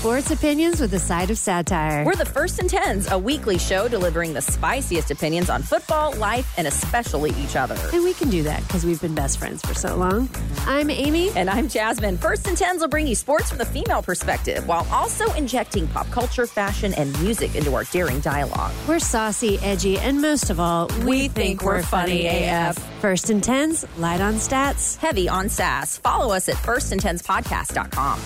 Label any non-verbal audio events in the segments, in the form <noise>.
sports opinions with a side of satire. We're the First and Tens, a weekly show delivering the spiciest opinions on football, life, and especially each other. And we can do that because we've been best friends for so long. I'm Amy. And I'm Jasmine. First and Tens will bring you sports from the female perspective while also injecting pop culture, fashion, and music into our daring dialogue. We're saucy, edgy, and most of all, we, We think we're funny AF. First and Tens, light on stats. Heavy on sass. Follow us at firstandtenspodcast.com.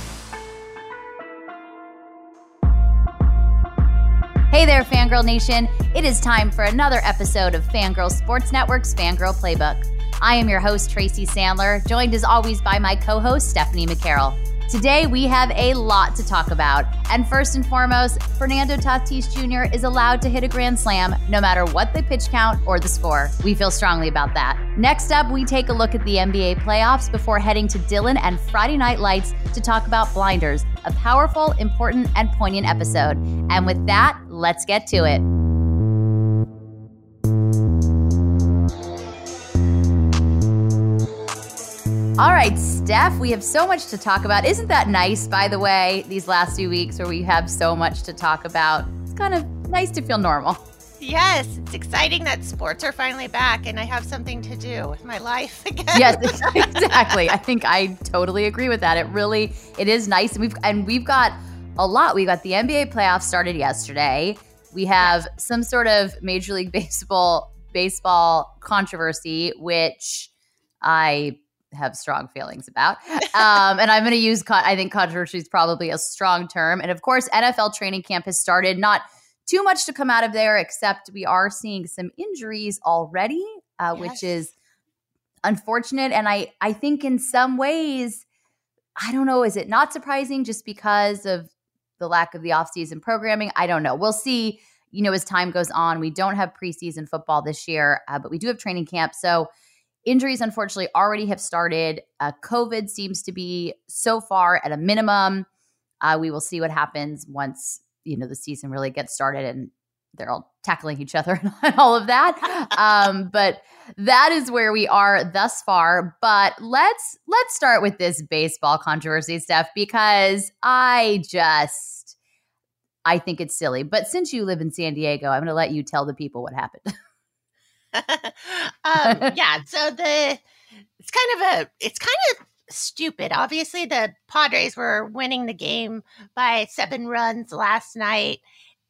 Hey there, Fangirl Nation. It is time for another episode of Fangirl Sports Network's Fangirl Playbook. I am your host, Tracy Sandler, joined as always by my co host, Stephanie McCarroll. Today, we have a lot to talk about. And first and foremost, Fernando Tatis Jr. is allowed to hit a grand slam no matter what the pitch count or the score. We feel strongly about that. Next up, we take a look at the NBA playoffs before heading to Dillon and Friday Night Lights to talk about Blinders, a powerful, important, and poignant episode. And with that, let's get to it. All right, Steph, we have so much to talk about. Isn't that nice, by the way, these last few weeks where we have so much to talk about? It's kind of nice to feel normal. Yes, it's exciting that sports are finally back and I have something to do with my life <laughs> again. Yes, <laughs> exactly. I think I totally agree with that. It really it is nice and we've and we've got a lot. We got the NBA playoffs started yesterday. We have some sort of Major League <laughs> Baseball baseball controversy which I have strong feelings about. Um, and I'm going to use, con- I think controversy is probably a strong term. And of course, NFL training camp has started. Not too much to come out of there, except we are seeing some injuries already, uh, which is unfortunate. And I, I think in some ways, I don't know, is it not surprising just because of the lack of the offseason programming? I don't know. We'll see, you know, as time goes on. We don't have preseason football this year, uh, but we do have training camp. So, injuries unfortunately already have started. Uh, COVID seems to be so far at a minimum. Uh, we will see what happens once you know the season really gets started and they're all tackling each other <laughs> and all of that. <laughs> Um, but that is where we are thus far. But let's let's start with this baseball controversy stuff because I just I think it's silly. But since you live in San Diego, I'm going to let you tell the people what happened. <laughs> <laughs> um, <laughs> yeah, so the it's kind of a it's kind of stupid. Obviously, the Padres were winning the game by seven runs last night,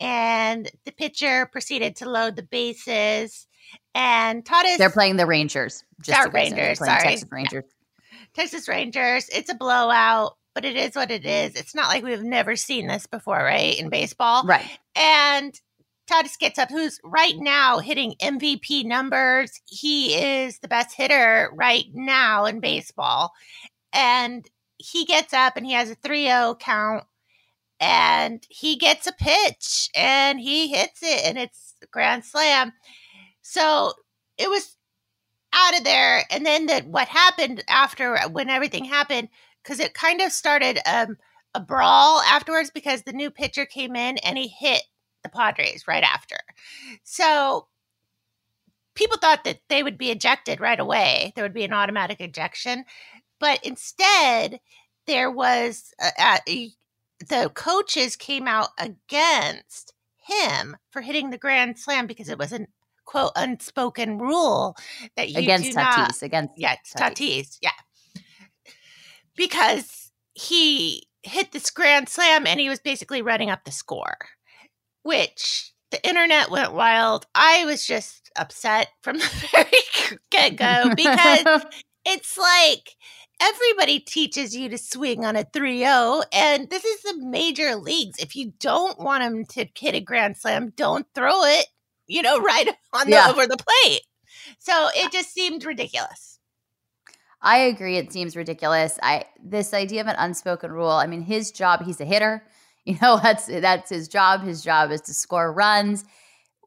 and the pitcher proceeded to load the bases. And Tatis, They're playing the Rangers. Sorry, to go, so Rangers, sorry. Texas Rangers. Texas Rangers. It's a blowout, but it is what it is. It's not like we've never seen this before, right? In baseball, Right. And Tatis gets up, who's right now hitting MVP numbers. He is the best hitter right now in baseball. And he gets up and he has a 3 0 count. And he gets a pitch and he hits it, and it's grand slam. So it was out of there. And then the, what happened after when everything happened, because it kind of started um, a brawl afterwards because the new pitcher came in and he hit the Padres right after. So people thought that they would be ejected right away. There would be an automatic ejection. But instead, there was uh, uh, the coaches came out against him for hitting the grand slam because it was an quote unspoken rule that you against do not Tatis. Against yeah, Tatis. Tatis. Yeah. Because he hit this grand slam and he was basically running up the score, which the internet went wild. I was just upset from <laughs> the very get go because <laughs> it's like everybody teaches you to swing on a 3-0 and this is the major leagues if you don't want them to hit a grand slam don't throw it you know <laughs> right on the Yeah. over the plate so it just seemed ridiculous I agree. It seems ridiculous. I this idea of an unspoken rule. I mean, his job. He's a hitter. <laughs> You know, that's that's his job. His job is to score runs.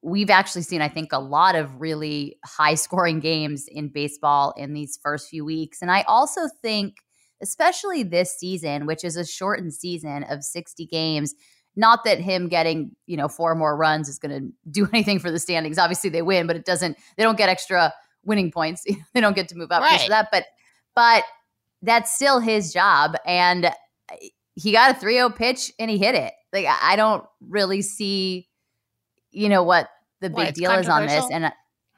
We've actually seen, I think, a lot of really high scoring games in baseball in these first few weeks, and I also think, especially this season, which is a shortened season of sixty games. Not that him getting you know four more runs is going to do <laughs> anything for the standings. Obviously, they win, but it doesn't. They don't get extra winning points. <laughs> they don't get to move up Right. that. But but that's still his job. And he got a 3-0 pitch and he hit it. Like I don't really see, you know, what the big deal is on this, and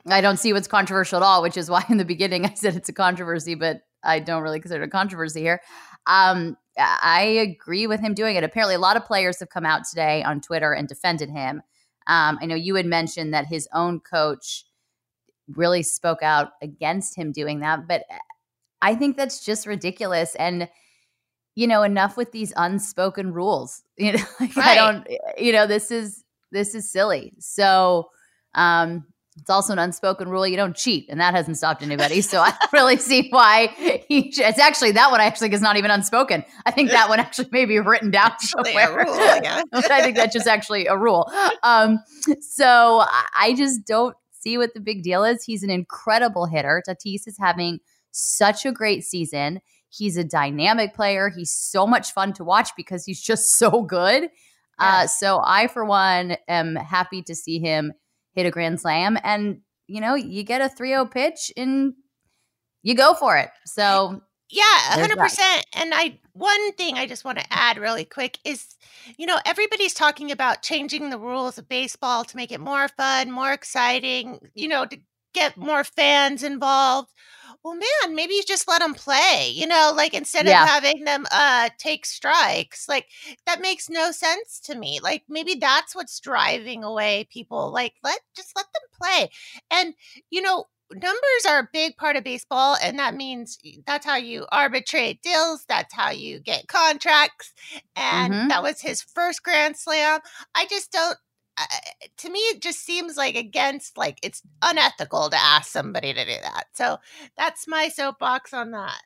I don't see what's controversial at all. Which is why in the beginning <laughs> I said it's a controversy, but I don't really consider it a controversy here. Um, I agree with him doing it. Apparently, a lot of players have come out today on Twitter and defended him. Um, I know you had mentioned that his own coach really spoke out against him doing that, but I think that's just ridiculous. And you know, enough with these unspoken rules. <laughs> You know, like right. I don't. You know, this is this is silly. So, um, it's also an unspoken rule you don't cheat, and that hasn't stopped anybody. So I don't really <laughs> see why he. It's actually that one i actually is not even unspoken. I think that one actually may be written down somewhere. Rule, yeah. <laughs> I think that's just actually a rule. Um, so I just don't see what the big deal is. He's an incredible hitter. Tatis is having such a great season. He's a dynamic player. He's so much fun to watch because he's just <laughs> so good. Uh. Uh, so I, for one, am happy to see him hit a grand slam. And, you know, you get a 3 0 pitch and you go for it. So, yeah, 100%. And I, one thing I just want to add really quick is, you know, everybody's talking about changing the rules of baseball to make it more fun, more exciting, you know, to get more fans involved well man maybe you just let them play you know like instead yeah. of having them uh take strikes like that makes no sense to me like maybe that's what's driving away people like let just let them play and you know numbers are a big part of baseball and that means that's how you arbitrate deals that's how you get contracts and mm-hmm. that was his first grand slam i just don't to me it just seems like against like it's unethical to ask somebody to do that so that's my soapbox on that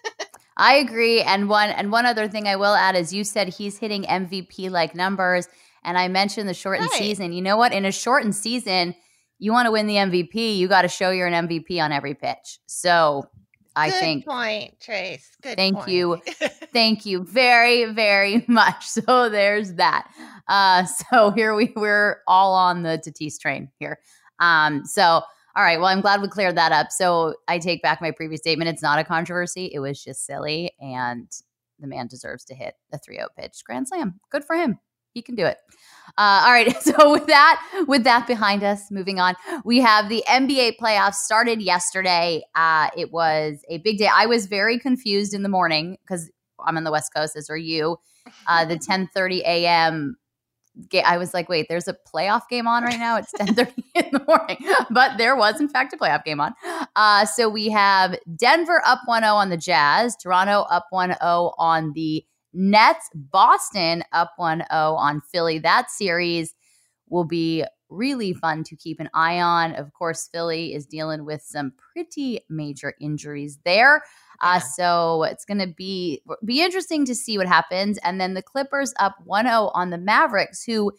<laughs> i agree and one and one other thing i will add is you said he's hitting mvp like numbers and i mentioned the shortened right. season you know what in a shortened season you want to win the mvp you got to show you're an mvp on every pitch so I Good think point, Trace. Good thank point. you. <laughs> thank you very, very <laughs> much. So there's that. Uh, <laughs> so here we we're all on the Tatis train here. Um, so all right, well, I'm glad we cleared that up. So I take back my previous statement. It's not a controversy. It was just silly, and the man deserves to hit a 3-0 pitch grand slam. Good for him. He can do it. Uh, all right. <laughs> So with that, with that behind us, moving on, we have the NBA playoffs started yesterday. Uh, it was a big day. I was very confused in the morning because I'm on the West Coast, as are you. Uh, the <laughs> 10:30 a.m. I was like, wait, there's a playoff game on right now. It's 10:30 <laughs> in the morning, <laughs> but there was in fact a playoff game on. Uh, so we have Denver up 1-0 on the Jazz, Toronto up 1-0 on the Nets, Boston up 1 0 on Philly. That series will be really fun to keep an eye on. Of course, Philly is dealing with some pretty major injuries there. Uh, so it's going to be be interesting to see what happens. And then the Clippers up 1-0 on the Mavericks, who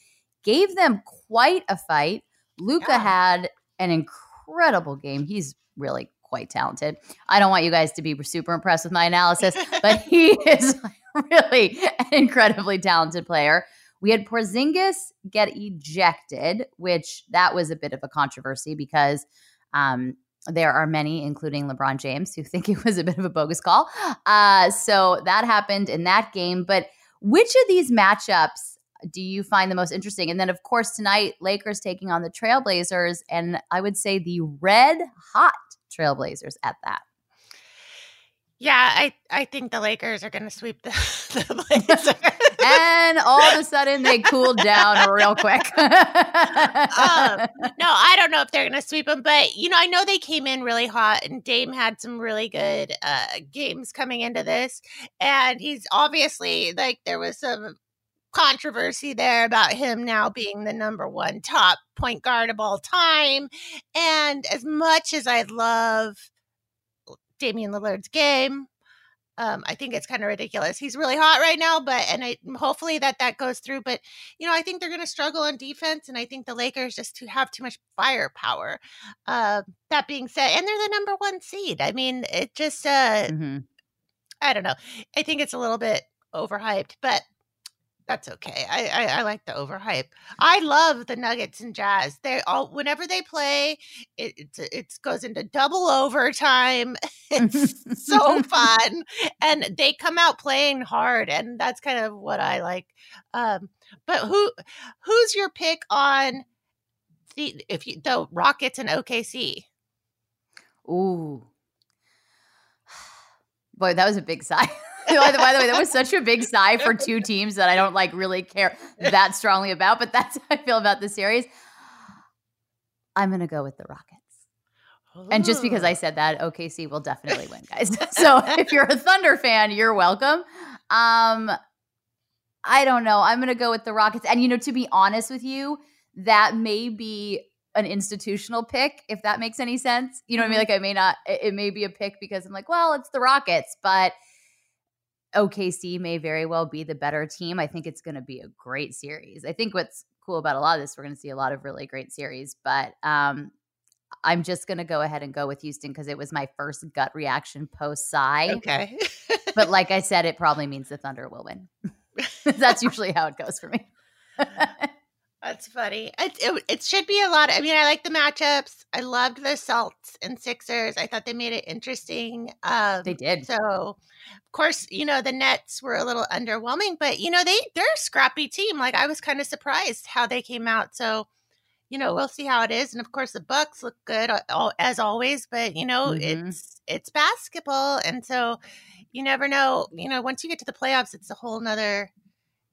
gave them quite a fight. Luka yeah. had an incredible game. He's really quite talented. I don't want you guys to be super impressed with my analysis, but he <laughs> is really an incredibly talented player. We had Porzingis get ejected, which that was a bit of a controversy because um, there are many, including LeBron James, who think it <laughs> was a bit of a bogus call. Uh, so that happened in that game. But which of these matchups do you find the most interesting? And then, of course, tonight, Lakers taking on the Trailblazers, and I would say the red hot Trailblazers at that. Yeah, I, I think the Lakers are going to sweep the, <laughs> the Blazers. and all of a sudden they cooled down real quick. um, <laughs> no, I don't know if they're going to sweep them, but you know, I know they came in really hot, and Dame had some really good uh, games coming into this, and he's obviously like there was some controversy there about him now being the number one top point guard of all time, and as much as I love Damian Lillard's game. Um, I think it's kind of ridiculous. He's really hot right now, but and I hopefully that that goes through. But you know, I think they're going to struggle on defense, and I think the Lakers just to have too much firepower. Uh, that being said, and they're the number one seed. I mean, it just uh, mm-hmm. I don't know. I think it's a little bit overhyped, but That's okay. I, I, I like the overhype. I love the Nuggets and Jazz. They all whenever they play, it it's it goes into double overtime. <laughs> It's so <laughs> fun, and they come out playing hard, and that's kind of what I like. Um, but who who's your pick on the if you the Rockets and OKC? Ooh, <sighs> boy, that was a big sigh. <laughs> by, the, by the way, that was such a big sigh for two teams that I don't like really care that strongly about, but that's how I feel about the series. I'm going to go with the Rockets. And just because I said that, OKC will definitely win, guys. <laughs> so if you're a Thunder fan, you're welcome. Um, I don't know. I'm going to go with the Rockets. And, you know, to be honest with you, that may be an institutional pick, if that makes any sense. You know what I mean? Mm-hmm. Like, I may not, it, it may be a pick because I'm like, well, it's the Rockets, but OKC may very well be the better team. I think it's going to be a great series. I think what's cool about a lot of this, we're going to see a lot of really great series, but um, I'm just going to go ahead and go with Houston because it was my first gut reaction post sigh. okay. But like <laughs> I said, it probably means the Thunder will win. <laughs> That's usually how it goes for me. <laughs> That's funny. It, it, it should be a lot. I mean, I like the matchups. I loved the Celts and Sixers. I thought they made it interesting. Um, they did. So, of course, you know the Nets were a little underwhelming, but you know they they're a scrappy team. Like I was kind of surprised how they came out. So, you know, we'll see how it is. And of course, the Bucks look good as always. But you know, Mhm. it's it's basketball, and so you never know. You know, once you get to the playoffs, it's a whole nother.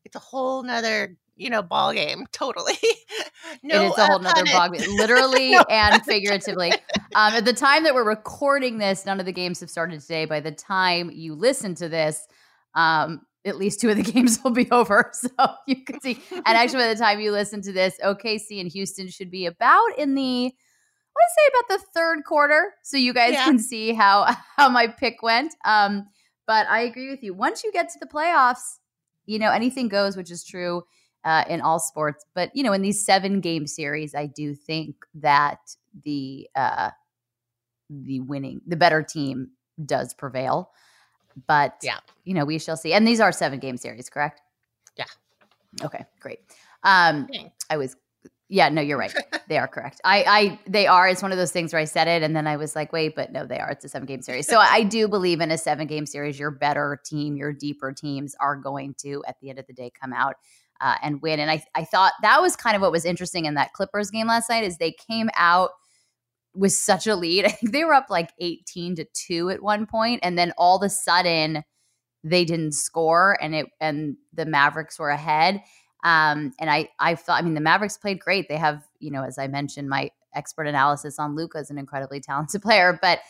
It's a whole nother you know ball game. Totally. <laughs> no, it is a whole nother ball bog, literally <laughs> No and figuratively. <laughs> Um, at the time that we're recording this, none of the games have started today. By the time you listen to this, um, at least two of the games will be over. So you can see. And actually, by the time you listen to this, OKC and Houston should be about in the, I want to say about the third quarter. So you guys Yeah. can see how how my pick went. Um, but I agree with you. Once you get to the playoffs, you know anything goes, which is true uh, in all sports. But you know, in these seven game series, I do think that the uh, the winning, the better team does prevail. But Yeah. you know, we shall see. And these are seven game series, correct? Yeah. Okay, great. Um, Thanks. I was, yeah, no, you're right. <laughs> they are correct. I, I, they are. It's one of those things where I said it and then I was like, wait, but no, they are. It's a seven game series. So I do believe in a seven game series. Your better team, your deeper teams are going to, at the end of the day, come out uh, and win. And I, I thought that was kind of what was interesting in that Clippers game last night is they came out with such a lead. I <laughs> think they were up like 18 to 2 at one point and then all of a sudden they didn't score and it and the Mavericks were ahead. Um and I I thought I mean the Mavericks played great. They have, you know, as I mentioned my expert analysis on Luka is an incredibly talented <laughs> player, but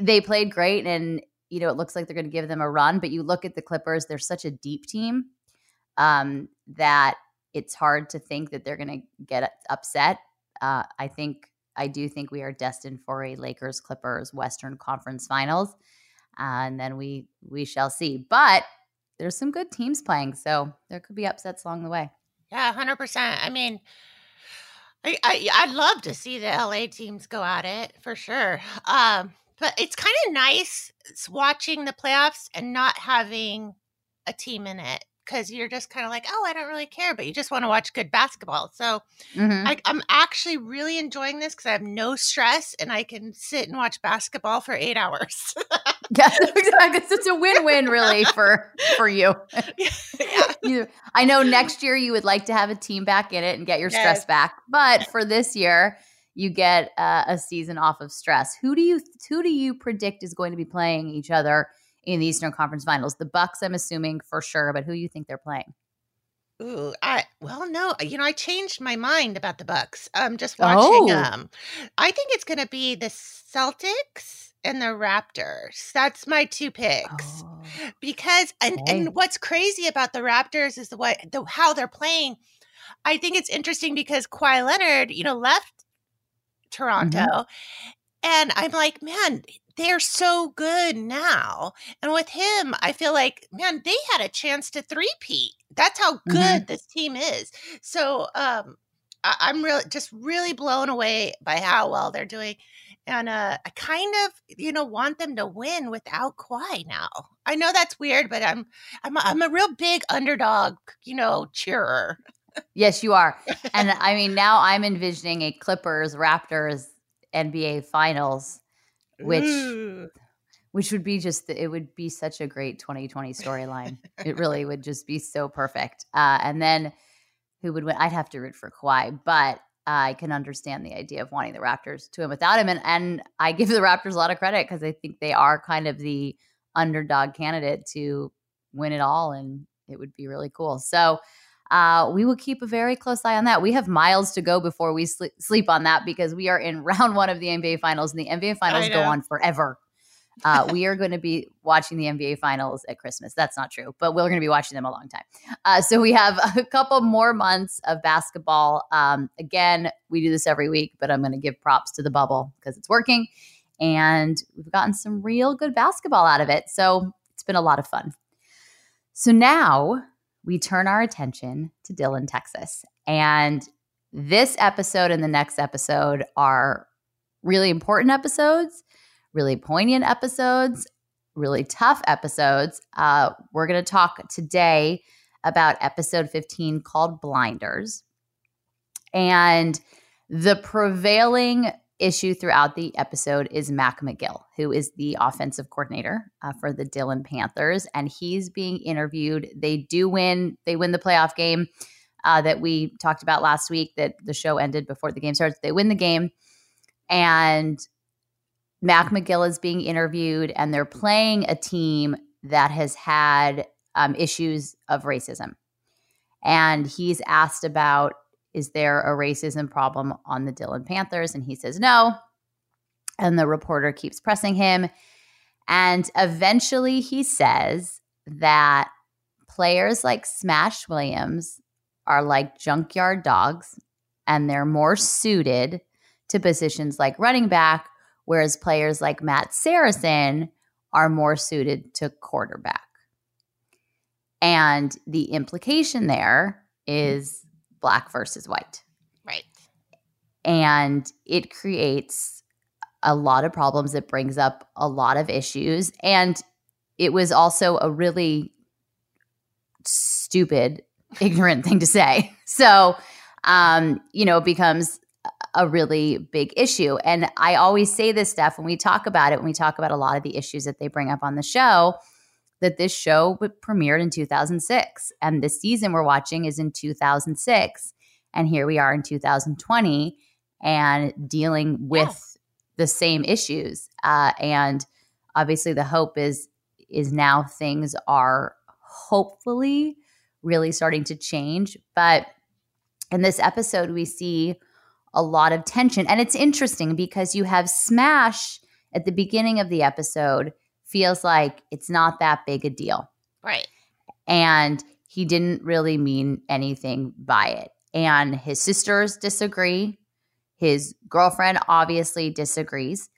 they played great and you know, it looks like they're going to give them a run, but you look at the Clippers, they're such a deep team um that it's hard to think that they're going to get upset. Uh I think I do think we are destined for a Lakers Clippers Western Conference Finals, uh, and then we we shall see. But there's some good teams playing, so there could be upsets along the way. Yeah, hundred percent. I mean, I, I I'd love to see the LA teams go at it for sure. Um, but it's kind of nice watching the playoffs and not having a team in it because you're just kind of like, oh, I don't really care, but you just want to watch good basketball. So Mhm. I, I'm actually really enjoying this because I have no stress and I can sit and watch basketball for eight hours. <laughs> Yeah, exactly. It's a win-win, really, for for you. <laughs> yeah. <laughs> you. I know next year you would like to have a team back in it and get your stress back, but for this year, you get uh, a season off of stress. Who do you who do you predict is going to be playing each other in the Eastern Conference Finals? The Bucks, I'm assuming for sure, but who do you think they're playing? Ooh, I well, no, you know, I changed my mind about the Bucks. Um, just watching Oh. them, I think it's going to be the Celtics and the Raptors. That's my two picks Oh. because, and Okay. and what's crazy about the Raptors is the way the how they're playing. I think it's interesting because Kawhi Leonard, you know, left Toronto, Mm-hmm. and I'm like, man, they're so good now. And with him, I feel like, man, they had a chance to three-peat. That's how good Mhm. this team is. So um I- am really just really blown away by how well they're doing. And uh, I kind of, you know, want them to win without Kawhi now. I know that's weird, but I'm, I'm, a, I'm a real big underdog, you know, cheerer. Yes, you are. And <laughs> I mean, now I'm envisioning a Clippers Raptors NBA Finals, which Ooh. which would be just it would be such a great 2020 storyline. it really would just be so perfect. Uh, and then who would win? I'd have to root for Kawhi, but I can understand the idea of wanting the Raptors to win without him. And and I give the Raptors a lot of credit because I think they are kind of the underdog candidate to win it all, and it would be really cool. So. Uh, we will keep a very close eye on that. We have miles to go before we sleep, sleep on that because we are in <laughs> round one of the NBA Finals, and the NBA Finals go on forever. Uh, we are going to be watching the NBA Finals at Christmas. That's not true, but we're going to be watching them a long time. Uh, so we have <laughs> a couple more months of basketball. Um, again, we do this every week, but I'm going to give props to the bubble because it's working, and we've gotten some real good basketball out of it. So it's been a lot of fun. So now we turn our attention to Dillon, Texas. And this episode and the next episode are really important episodes, really poignant episodes, really tough episodes. Uh, we're going to talk today about episode 15 called Blinders. And the prevailing issue throughout the episode is Mac McGill, who is the offensive coordinator uh, for the Dillon Panthers, and he's being interviewed. They do win; they win the playoff game uh, that we talked about last week. That the show ended before the game starts. They win the game, and Mac McGill is being interviewed, and they're playing a team that has had um, issues of racism, and he's asked about is there a racism problem on the Dillon Panthers? And he says no. And the reporter keeps pressing him. And eventually he says that players like Smash Williams are like junkyard dogs and they're more suited to positions like running back, whereas players like Matt Saracen are more suited to quarterback. And the implication there mm-hmm. is black versus white. Right. And it creates a lot of problems. It brings up a lot of issues. And it was also a really stupid, <laughs> ignorant thing to say. <laughs> So, um, you know, it becomes a really big issue. And I always say this stuff when we talk about it, when we talk about a lot of the issues that they bring up on the show, that this show premiered in 2006 and the season we're watching is in 2006 and here we are in 2020 and dealing with Yeah. the same issues uh, and obviously the hope is is now things are hopefully really starting to change but in this episode we see a lot of tension and it's interesting because you have smash at the beginning of the episode feels like it's not that big a deal. Right. And he didn't really mean anything by it. And his sisters disagree. His girlfriend obviously disagrees.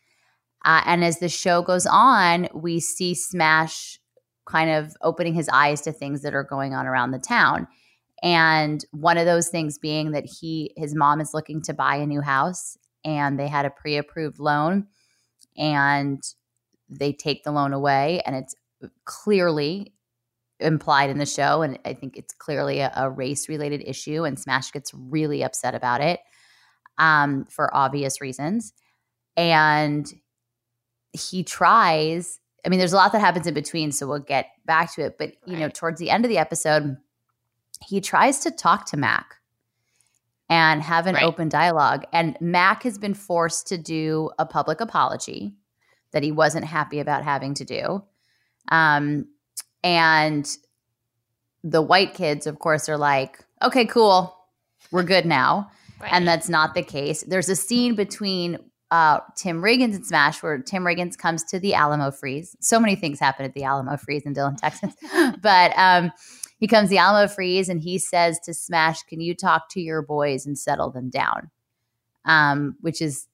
Uh, and as the show goes on, we see Smash kind of opening his eyes to things that are going on around the town. And one of those things being that he his mom is looking to buy a new house and they had a pre-approved loan and they take the loan away and it's clearly implied in the show and i think it's clearly a, a race related issue and smash gets really upset about it um, for obvious reasons. And he tries i mean there's a lot that happens in between so we'll get back to it but you know towards the end of the episode he tries to talk to mac and have an Right. open dialogue and mac has been forced to do a public apology that he wasn't happy about having to do. Um, and the white kids, of course, are like, okay, cool, we're good now. Right. And that's not the case. There's a scene between uh, Tim Riggins and Smash where Tim Riggins comes to the Alamo Freeze. So many things happen at the Alamo Freeze in Dillon, Texas. <laughs> but um, he comes to the Alamo Freeze and he says to Smash, Can you talk to your boys and settle them down? Um, which is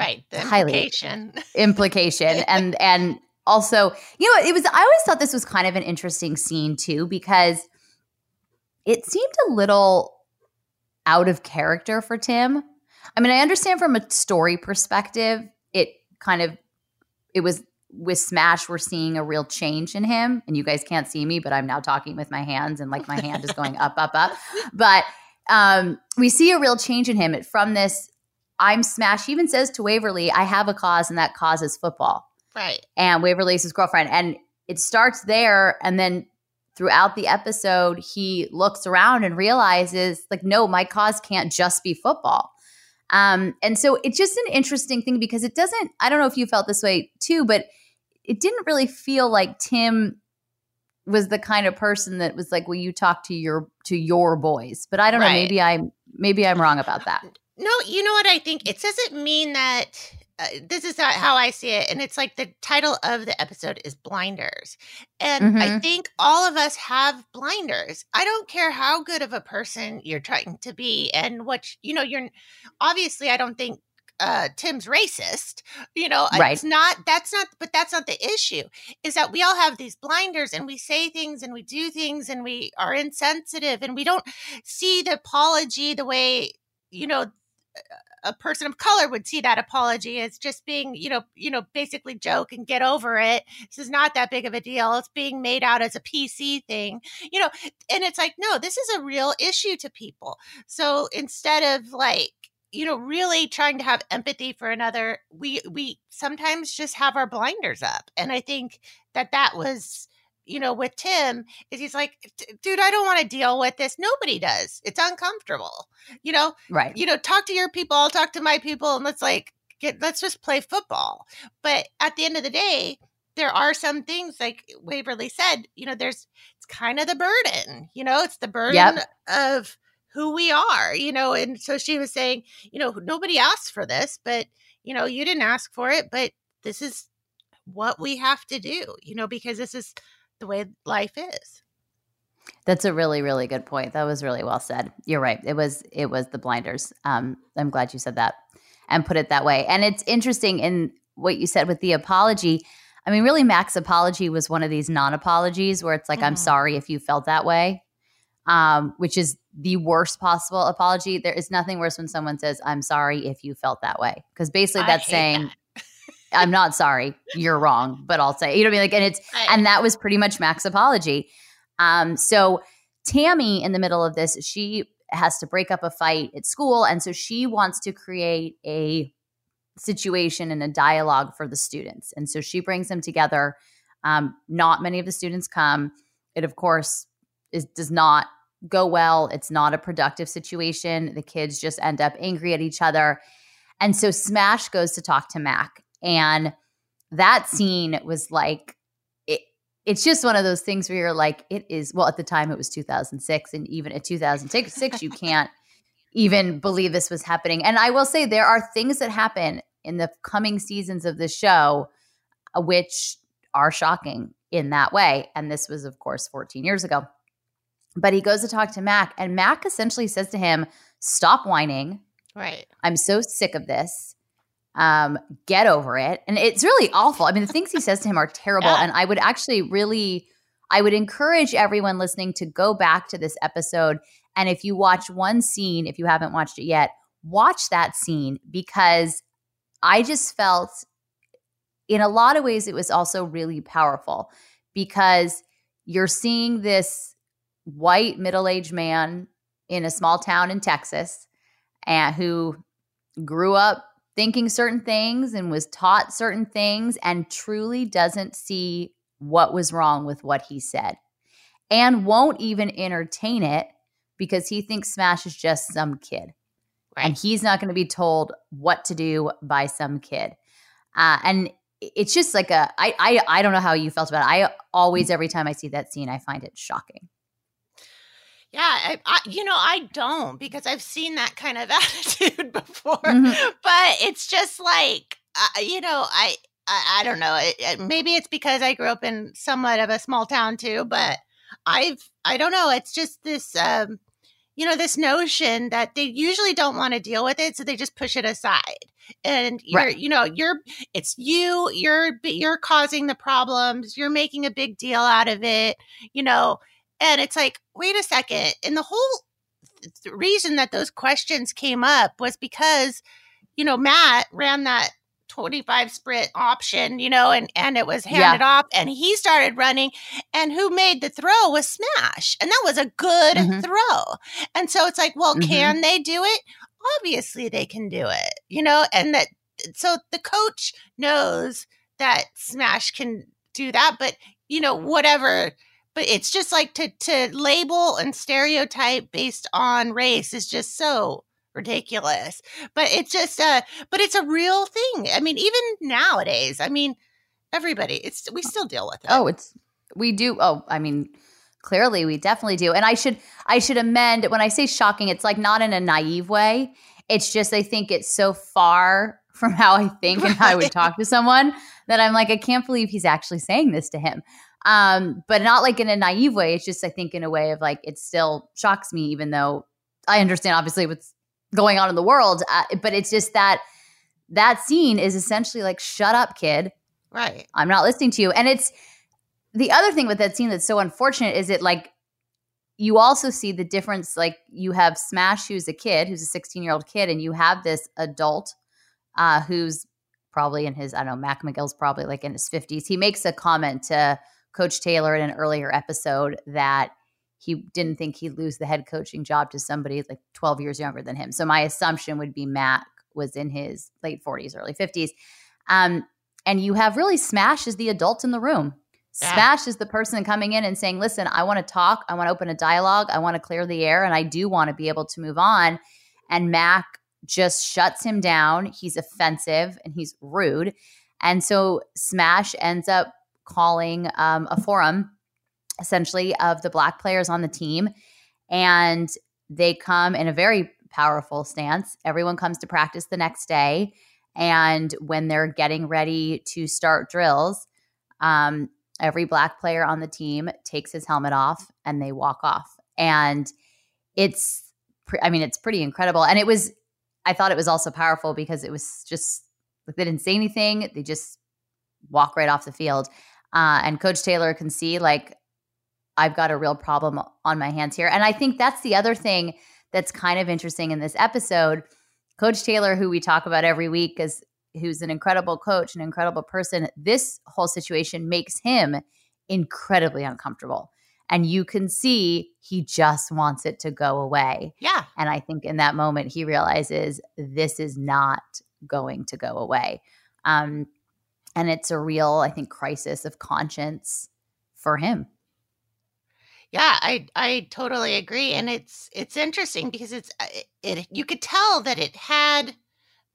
right. The highly- implication. implication <laughs> and and also you know it was i always thought this was kind of an interesting scene too because it seemed a little out of character for Tim. I mean, I understand from a story perspective, it kind of it was with Smash, we're seeing a real change in him. And you guys can't see me, but I'm now talking with my hands and like my hand is going up, up, up. <laughs> But um, we see a real change in him from this. I'm Smash. He even says to Waverly, I have a cause, and that cause is football. Right. And Waverly's his girlfriend. And it starts there. And then throughout the episode, he looks around and realizes, like, no, my cause can't just be football. Um, and so it's just an interesting thing because it doesn't, I don't know if you felt this way too, but it didn't really feel like Tim was the kind of person that was like, "Well, you talk to your to your boys." But I don't right. know. Maybe I'm maybe I'm wrong about that. No, you know what I think. It doesn't mean that. Uh, this is how I see it, and it's like the title of the episode is blinders, and mm-hmm. I think all of us have blinders. I don't care how good of a person you're trying to be, and what you know. You're obviously. I don't think uh, Tim's racist. You know, right. it's not, that's not, but that's not the issue is that we all have these blinders and we say things and we do things and we are insensitive and we don't see the apology the way, you know, a person of color would see that apology as just being, you know, you know, basically joke and get over it. This is not that big of a deal. It's being made out as a PC thing, you know, and it's like, no, this is a real issue to people. So instead of like, you know really trying to have empathy for another we we sometimes just have our blinders up and i think that that was you know with tim is he's like dude i don't want to deal with this. Nobody does. It's uncomfortable. You know right. you know talk to your people. I'll talk to my people and let's like get let's just play football. But at the end of the day there are some things like waverly said you know there's it's kind of the burden you know it's the burden yep. of who we are, you know. And so she was saying, you know, nobody asked for this, but, you know, you didn't ask for it, but this is what we have to do, you know, because this is the way life is. That's a really, really good point. That was really well said. You're right. It was, it was the blinders. Um, I'm glad you said that and put it that way. And it's interesting in what you said with the apology. I mean, really, Mac's apology was one of these non apologies where it's like, mm-hmm. I'm sorry if you felt that way um, which is the worst possible apology. There is nothing worse when someone says, I'm sorry if you felt that way. Because basically that's saying, that. I'm not sorry, you're wrong, but I'll say, you know what I mean? Like, and it's, and that was pretty much Mac's apology. Um, so Tammy in the middle of this, she has to break up a fight at school. And so she wants to create a situation and a dialogue for the students. And so she brings them together. Um, not many of the students come. It, of course, is does not go well. It's not a productive situation. The kids just end up angry at each other. And so Smash goes to talk to Mac. And that scene was like, it, it's just one of those things where you're like, it is, well, at the time it was 2006. And even at 2006, you can't even believe this was happening. And I will say, there are things that happen in the coming seasons of the show uh, which are shocking in that way. And this was, of course, 14 years ago. But he goes to talk to Mac, and Mac essentially says to him, Stop whining. Right. I'm so sick of this. Um, get over it. And it's really awful. I mean, the things he says to him are terrible. Yeah. And I would actually really, I would encourage everyone listening to go back to this episode. And if you watch one scene, if you haven't watched it yet, watch that scene because I just felt in a lot of ways it was also really powerful because you're seeing this white middle-aged man in a small town in Texas and who grew up thinking certain things and was taught certain things and truly doesn't see what was wrong with what he said and won't even entertain it because he thinks Smash is just some kid. Right. And he's not going to be told what to do by some kid. Uh, and it's just like a I, I I don't know how you felt about it. I always every time I see that scene I find it shocking. Yeah, I, I, you know, I don't because I've seen that kind of <laughs> attitude before. Mm-hmm. But it's just like, uh, you know, I, I, I don't know. It, it, maybe it's because I grew up in somewhat of a small town too. But I've, I don't know. It's just this, um, you know, this notion that they usually don't want to deal with it, so they just push it aside. And you're, right. you know, you're, it's you, you're, you're causing the problems. You're making a big deal out of it. You know, and it's like, wait a second. And the whole the reason that those questions came up was because, you know, Matt ran that 25 sprint option, you know, and and it was handed yeah. off and he started running and who made the throw was Smash. And that was a good mm-hmm. throw. And so it's like, well, mm-hmm. can they do it? Obviously they can do it. You know, and that so the coach knows that Smash can do that, but you know, whatever but it's just like to to label and stereotype based on race is just so ridiculous. But it's just uh but it's a real thing. I mean, even nowadays, I mean, everybody, it's we still deal with it. Oh, it's we do. Oh, I mean, clearly we definitely do. And I should I should amend when I say shocking, it's like not in a naive way. It's just I think it's so far <laughs> from how I think and how I would talk to someone that I'm like, I can't believe he's actually saying this to him. Um, but not like in a naive way. It's just I think in a way of like it still shocks me, even though I understand obviously what's going on in the world. Uh, but it's just that that scene is essentially like, shut up, kid. Right. I'm not listening to you. And it's the other thing with that scene that's so unfortunate is it like you also see the difference. Like you have Smash, who's a kid, who's a 16 year old kid, and you have this adult uh, who's probably in his, I don't know, Mac McGill's probably like in his 50s. He makes a comment to Coach Taylor in an earlier episode that he didn't think he'd lose the head coaching job to somebody like 12 years younger than him. So my assumption would be Mac was in his late 40s, early 50s. Um, and you have really Smash as the adult in the room. Yeah. Smash is the person coming in and saying, listen, I want to talk. I want to open a dialogue. I want to clear the air. And I do want to be able to move on. And Mac just shuts him down. He's offensive and he's rude. And so Smash ends up calling um, a forum essentially of the black players on the team. And they come in a very powerful stance. Everyone comes to practice the next day. And when they're getting ready to start drills, um, every black player on the team takes his helmet off and they walk off. And it's, pre- I mean, it's pretty incredible. And it was, I thought it was also powerful because it was just like they didn't say anything. They just walk right off the field. Uh, and Coach Taylor can see like I've got a real problem on my hands here. And I think that's the other thing that's kind of interesting in this episode. Coach Taylor, who we talk about every week, is who's an incredible coach, an incredible person. This whole situation makes him incredibly uncomfortable. And you can see he just wants it to go away. Yeah. And I think in that moment, he realizes this is not going to go away. Um, and it's a real i think crisis of conscience for him. Yeah i i totally agree and it's it's interesting because it's uh, it, it you could tell that it had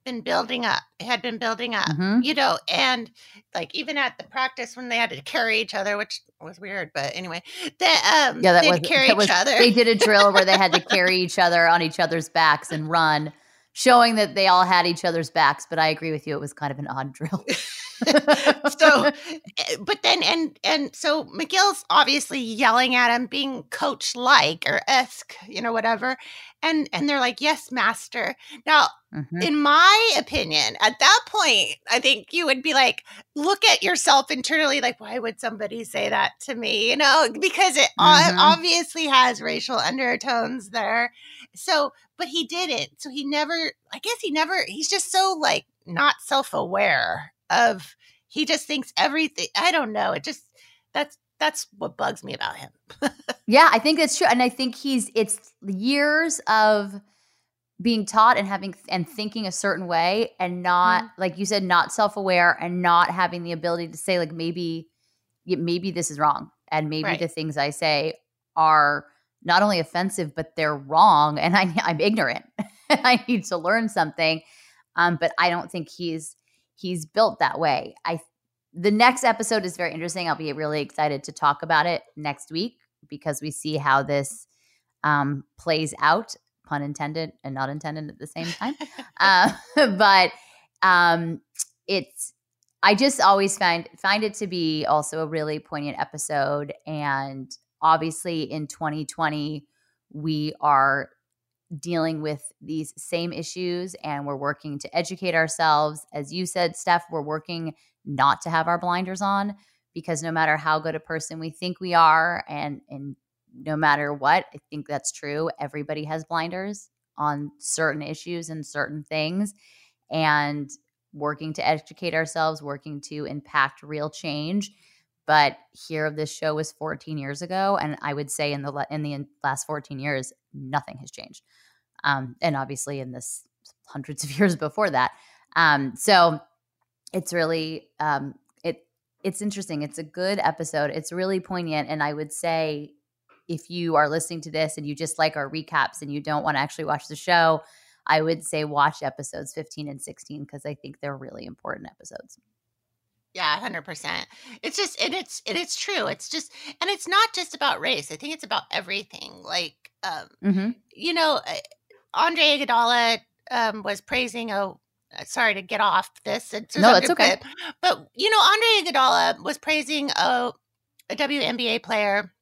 been building up it had been building up mm-hmm. you know and like even at the practice when they had to carry each other which was weird but anyway that um yeah that was carry that was, each other. they did a drill where they had to <laughs> carry each other on each other's backs and run showing that they all had each other's backs but i agree with you it was kind of an odd drill <laughs> <laughs> so eh, but then and and so mcgill's obviously yelling at him being coach like or esque you know whatever and and they're like yes master now mm-hmm. in my opinion at that point i think you would be like look at yourself internally like why would somebody say that to me you know because it mm-hmm. obviously has racial undertones there so but he didn't so he never i guess he never he's just so like not self-aware of he just thinks everything i don't know it just that's that's what bugs me about him <laughs> yeah i think that's true and i think he's it's years of being taught and having and thinking a certain way and not mm-hmm. like you said not self-aware and not having the ability to say like maybe maybe this is wrong and maybe right. the things i say are not only offensive but they're wrong and I, i'm ignorant <laughs> i need to learn something um, but i don't think he's he's built that way. I the next episode is very interesting. I'll be really excited to talk about it next week because we see how this um, plays out, pun intended and not intended at the same time. <laughs> uh, <laughs> but um, it's I just always find find it to be also a really poignant episode, and obviously in 2020 we are dealing with these same issues and we're working to educate ourselves. As you said, Steph, we're working not to have our blinders on because no matter how good a person we think we are and and no matter what. I think that's true. Everybody has blinders on certain issues and certain things. And working to educate ourselves, working to impact real change. But here, this show was 14 years ago, and I would say in the in the last 14 years, nothing has changed. Um, and obviously, in this hundreds of <laughs> years before that. Um, so it's really um, it it's interesting. It's a good episode. It's really poignant, and I would say if you are listening to this and you just like our recaps and you don't want to actually watch the show, I would say watch episodes 15 and 16 because I think they're really important episodes. Yeah, hundred percent. It's just and it's and it's true. It's just and it's not just about race. I think it's about everything. Like, um, mm-hmm. you know, uh, Andre Iguodala um, was praising. Oh, sorry to get off this. It's, no, it's okay. but you know, Andre Iguodala was praising a, a WNBA player,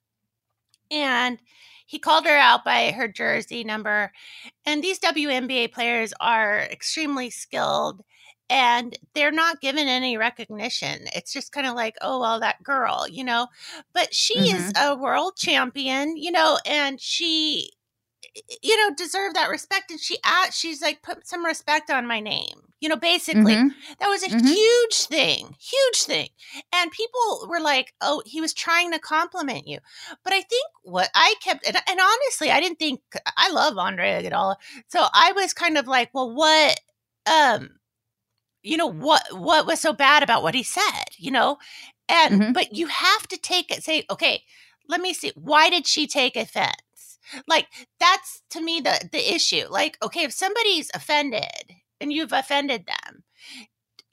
and he called her out by her jersey number. And these WNBA players are extremely skilled and they're not given any recognition. It's just kind of like, oh, well, that girl, you know. But she mm-hmm. is a world champion, you know, and she you know deserve that respect and she asked she's like put some respect on my name you know basically mm-hmm. that was a mm-hmm. huge thing huge thing and people were like oh he was trying to compliment you but i think what i kept and, and honestly i didn't think i love andre Iguodala, so i was kind of like well what um you know what what was so bad about what he said you know and mm-hmm. but you have to take it say okay let me see why did she take offense like that's to me the the issue. Like, okay, if somebody's offended and you've offended them,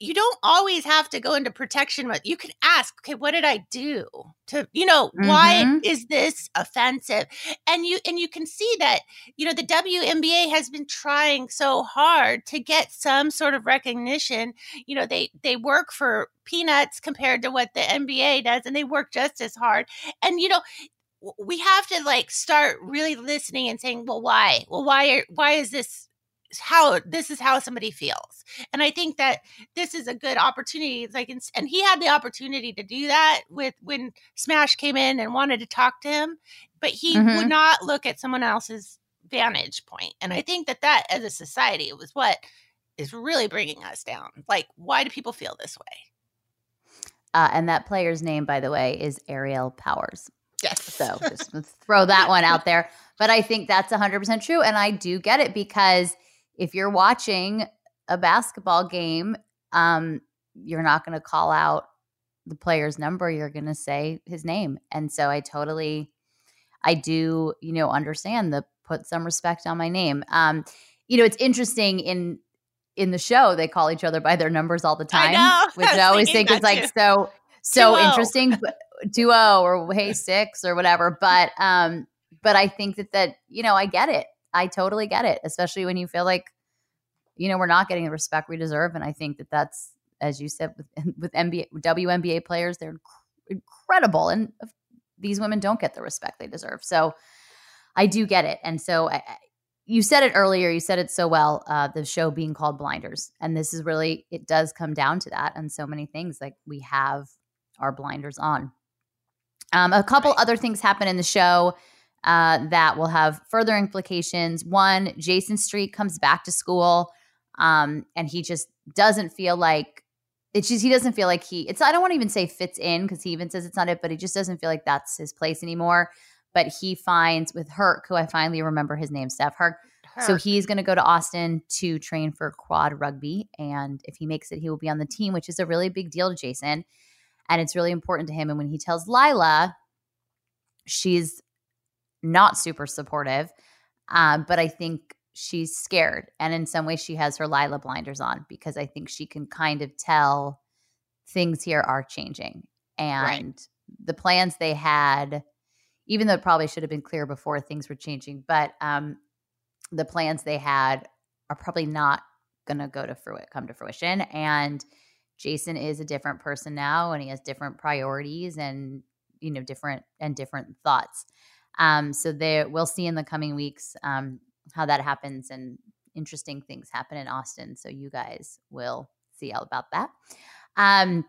you don't always have to go into protection but you can ask okay what did i do to you know mm-hmm. why is this offensive and you and you can see that you know the WNBA has been trying so hard to get some sort of recognition you know they they work for peanuts compared to what the NBA does and they work just as hard and you know we have to like start really listening and saying, well, why? Well, why? Are, why is this? How this is how somebody feels, and I think that this is a good opportunity. Like, and he had the opportunity to do that with when Smash came in and wanted to talk to him, but he mm-hmm. would not look at someone else's vantage point. And I think that that, as a society, it was what is really bringing us down. Like, why do people feel this way? Uh, and that player's name, by the way, is Ariel Powers. Yes. So just throw that one out there. But I think that's 100% true. And I do get it because if you're watching a basketball game, um, you're not going to call out the player's number. You're going to say his name. And so I totally, I do, you know, understand the put some respect on my name. Um, you know, it's interesting in in the show they call each other by their numbers all the time, I <laughs> which I, always think is like so so interesting. But duo or hey six or whatever. But um, but I think that that you know I get it. I totally get it, especially when you feel like you know we're not getting the respect we deserve. And I think that that's as you said with <laughs> with NBA WNBA players, they're incredible, and these women don't get the respect they deserve. So I do get it, and so I, you said it earlier. You said it so well. Uh, the show being called Blinders, and this is really it does come down to that, and so many things like we have our blinders on. Um, a couple right. other things happen in the show uh, that will have further implications. One, Jason Street comes back to school, um, and he just doesn't feel like it's just he doesn't feel like he. It's I don't want to even say fits in because he even says it's not it, but he just doesn't feel like that's his place anymore. But he finds with Herc, who I finally remember his name, Steph Herc. Herc. So he's going to go to Austin to train for quad rugby, and if he makes it, he will be on the team, which is a really big deal to Jason and it's really important to him. And when he tells Lyla, she's not super supportive, um, but I think she's scared. And in some ways, she has her Lyla blinders on because I think she can kind of tell things here are changing. And right. the plans they had, even though it probably should have been clear before things were changing, but um, the plans they had are probably not going to go to fruit, come to fruition. And Jason is a different person now and he has different priorities and you know different and different thoughts. Um, so there we'll see in the coming weeks um, how that happens and interesting things happen in Austin. So you guys will see all about that. Um,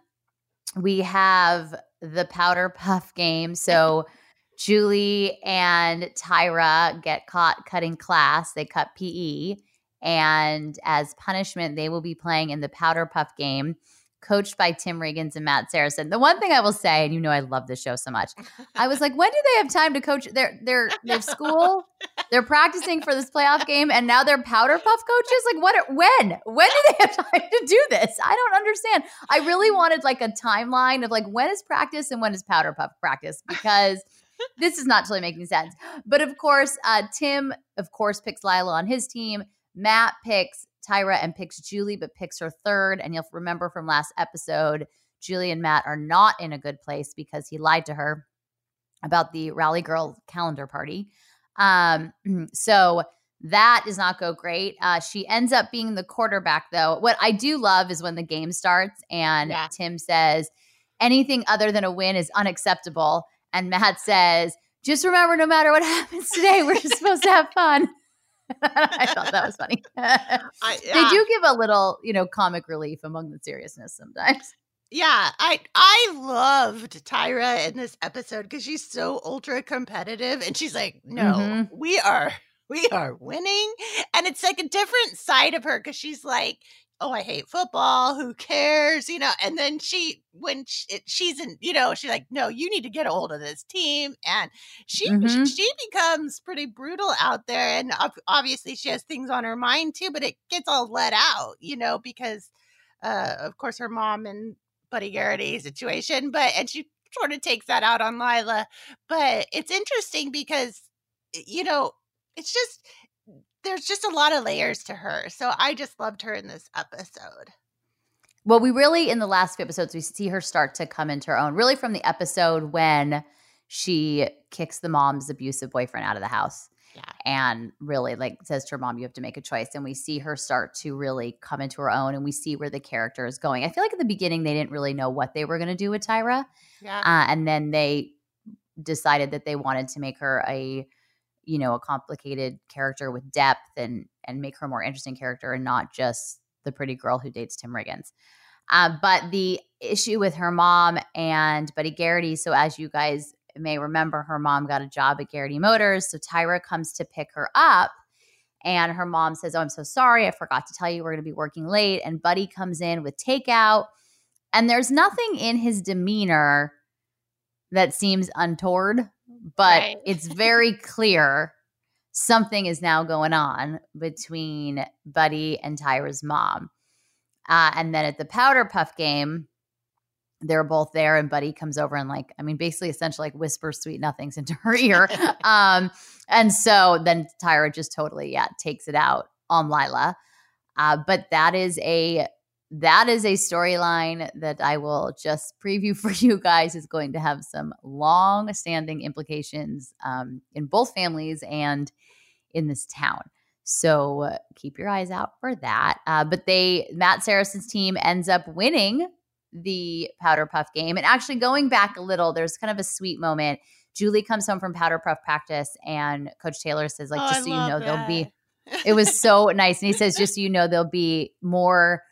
we have the powder puff game. So <laughs> Julie and Tyra get caught cutting class. They cut PE. And as punishment, they will be playing in the Powder Puff game, coached by Tim Riggins and Matt Saracen. The one thing I will say, and you know I love this show so much, I was like, when do they have time to coach their their their school? They're practicing for this playoff game, and now they're Powder Puff coaches. Like, what? When? When do they have time to do this? I don't understand. I really wanted like a timeline of like when is practice and when is Powder Puff practice because this is not totally making sense. But of course, uh, Tim, of course, picks Lyla on his team. Matt picks Tyra and picks Julie, but picks her third. And you'll remember from last episode, Julie and Matt are not in a good place because he lied to her about the Rally Girl calendar party. Um, <clears throat> so that does not go great. Uh, she ends up being the quarterback, though. What I do love is when the game starts and Yeah. Tim says, anything other than a win is unacceptable. And Matt says, just remember, no matter what <laughs> happens today, we're just supposed to have fun. <laughs> I thought that was funny. <laughs> I, <laughs> They do give a little, you know, comic relief among the seriousness sometimes. Yeah, I I loved Tyra in this episode because she's so ultra competitive, and she's like, "No, Mhm. we are we are winning," and it's like a different side of her because she's like, "Oh, I hate football. Who cares?" You know. And then she, when she, it, she's in, you know, she's like, "No, you need to get a hold of this team," and she Mhm. she becomes pretty brutal out there, and obviously she has things on her mind too, but it gets all let out, you know, because. Uh, of course, her mom and Buddy Garrity situation, but and she sort of takes that out on Lyla. But it's interesting because you know, it's just there's just a lot of layers to her. So I just loved her in this episode. Well, we really, in the last few episodes, we see her start to come into her own, really from the episode when she kicks the mom's abusive boyfriend out of the house. Yeah. And really, like, says to her mom, you have to make a choice. And we see her start to really come into her own and we see where the character is going. I feel like at the beginning, they didn't really know what they were going to do with Tyra. Yeah. Uh, and then they decided that they wanted to make her a you know a complicated character with depth and and make her a more interesting character and not just the pretty girl who dates tim riggins. Uh, but the issue with her mom and buddy garrity so as you guys may remember her mom got a job at garrity motors so tyra comes to pick her up and her mom says oh i'm so sorry i forgot to tell you we're going to be working late and buddy comes in with takeout and there's nothing in his demeanor that seems untoward, but Right. <laughs> it's very clear something is now going on between Buddy and Tyra's mom. Uh, and then at the Powder Puff game, they're both there, and Buddy comes over and, like, I mean, basically, essentially, like, whispers sweet nothings into her ear. <laughs> um, and so then Tyra just totally, yeah, takes it out on Lyla. Uh, but that is a that is a storyline that I will just preview <laughs> for you guys is going to have some long standing implications um, in both families and in this town. So uh, keep your eyes out for that. Uh, but they, Matt Saracen's team ends up winning the Powder Puff game. And actually, going back a little, there's kind of a sweet moment. Julie comes home from Powder Puff practice, and Coach Taylor says, like, Oh, just I so you know, love there'll be it was so <laughs> nice. And he says, just so you know, there'll be more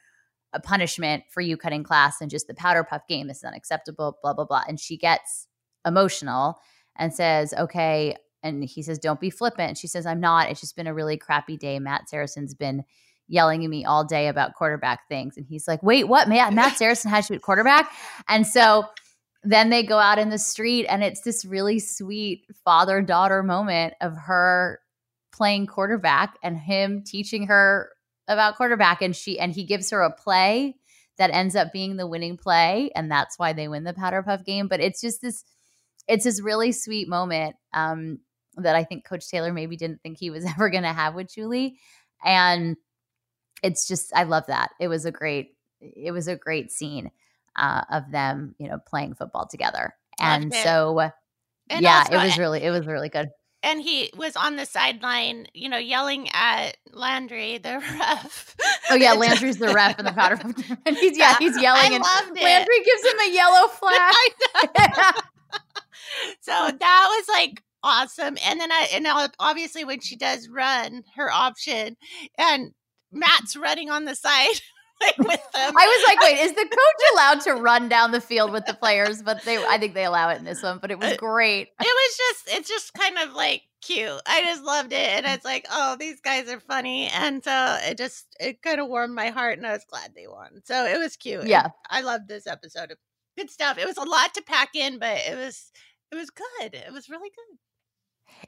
a punishment for you cutting class and just the powder puff game. Is unacceptable, blah, blah, blah. And she gets emotional and says, okay. And he says, don't be flippant. She says, I'm not. It's just been a really crappy day. Matt Saracen's been yelling at me all day about quarterback things. And he's like, wait, what? Matt, Matt Saracen has to at quarterback? And so then they go out in the street and it's this really sweet father daughter moment of her playing quarterback and him teaching her about quarterback and she and he gives her a play that ends up being the winning play and that's why they win the powder puff game. But it's just this it's this really sweet moment um that i think coach taylor maybe didn't think he was <laughs> ever going to have with julie. And it's just i love that. It was a great it was a great scene uh, of them you know playing football together. And so And yeah also- it was really it was really good and he was on the sideline, you know, yelling at Landry, the <laughs> ref. Oh yeah, Landry's the ref in the powder <laughs> puff. And <laughs> he's yeah, he's yelling I and loved it. Landry gives him a yellow flag. So that was like awesome. And then I and ob- obviously when she does run her option and Matt's running on the side <laughs> with them. I was like, wait, is the coach allowed to run down the field with the players? But they, I think they allow it in this one. But it was Uh, great. it was just it's just kind of like cute. I just loved it, and it's like, oh, these guys are funny, and so it just it kind of warmed my heart, and I was glad they won. So it was cute. Yeah. and I loved this episode. Good stuff. It was a lot to pack in, but it was it was good. It was really good.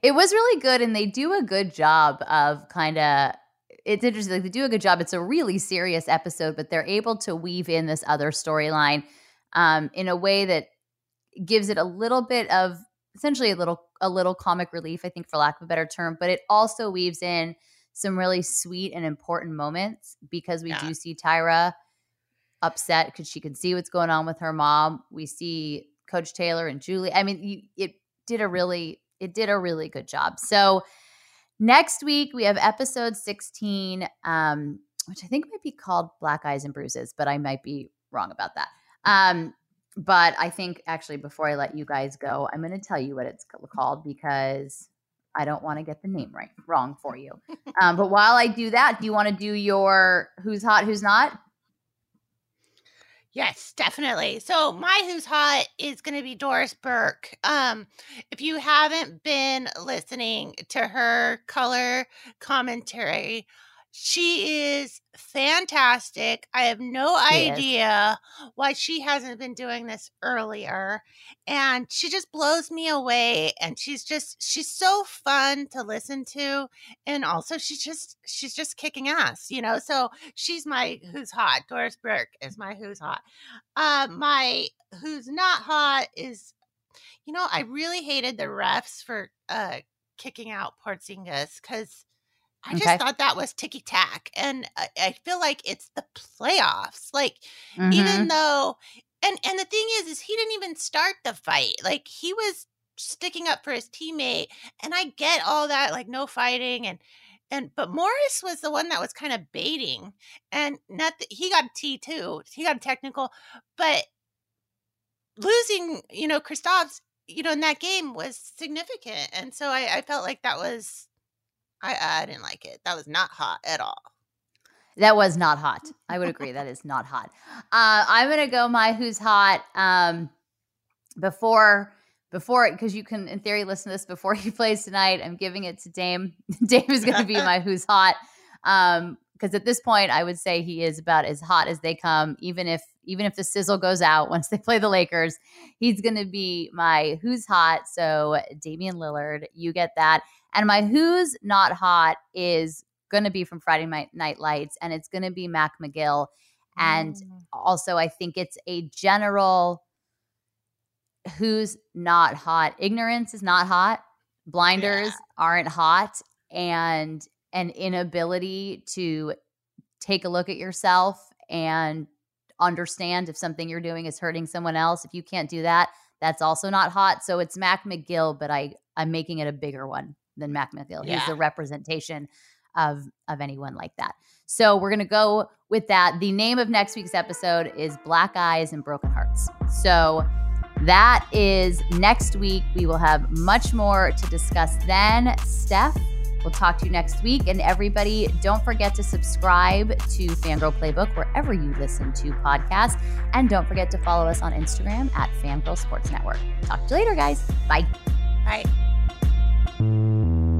It was really good, and they do a good job of kind of. It's interesting. Like they do a good job. It's a really serious episode, but they're able to weave in this other storyline um, in a way that gives it a little bit of essentially a little a little comic relief. I think, for lack of a better term, but it also weaves in some really sweet and important moments because we Yeah. do see Tyra upset because she can see what's going on with her mom. We see Coach Taylor and Julie. I mean, you, it did a really it did a really good job. So next week we have episode 16 um which I think might be called Black Eyes and Bruises, but I might be wrong about that. Um but I think actually before I let you guys go, I'm going to tell you what it's called because I don't want to get the name right wrong for you. <laughs> um, but while I do that, do you want to do your who's hot, who's not? Yes, definitely. So my who's hot is going to be Doris Burke. Um, if you haven't been listening to her color commentary, she is fantastic. I have no She is. idea why she hasn't been doing this earlier. And she just blows me away. And she's just, she's so fun to listen to. And also she's just, she's just kicking ass, you know? So she's my who's hot. Doris Burke is my who's hot. Uh, my who's not hot is, you know, I really hated the refs for uh kicking out Porzingis because I just Okay. thought that was ticky tack, and I, I feel like it's the playoffs. Like Mhm. even though, and and the thing is, is he didn't even start the fight. Like he was sticking up for his teammate, and I get all that, like no fighting and. And but Morris was the one that was kind of baiting, and not that he got a T too. He got a technical, but losing, you know, Kristaps, you know, in that game was significant, and so I, I felt like that was, I I didn't like it. That was not hot at all. That was not hot. I would agree. that <laughs> is not hot. Uh, I'm gonna go my who's hot. Um, before before because you can in theory listen to this before <laughs> he plays tonight. I'm giving it to Dame. <laughs> Dame is gonna be my who's hot. Um, because at this point I would say he is about as hot as they come, even if even if the sizzle goes out once they play the Lakers, he's gonna be my who's hot. So Damian Lillard, you get that. And my who's not hot is going to be from Friday Night, Night Lights, and it's going to be Mac McGill. And Mm. also, I think it's a general who's not hot. Ignorance is not hot. Blinders Yeah. aren't hot, and an inability to take a look at yourself and understand if something you're doing is hurting someone else. If you can't do that, that's also not hot. So it's Mac McGill, but I I'm making it a bigger one than Mac McGill. He's Yeah. the representation of of anyone like that. So we're gonna go with that. The name of next week's episode is Black Eyes and Broken Hearts. So that is next week. We will have much more to discuss then. Steph, we'll talk to you next week. And everybody, don't forget to subscribe to Fangirl Playbook wherever you listen to podcasts. And don't forget to follow us on Instagram at Fangirl Sports Network. Talk to you later, guys. Bye. Bye. Música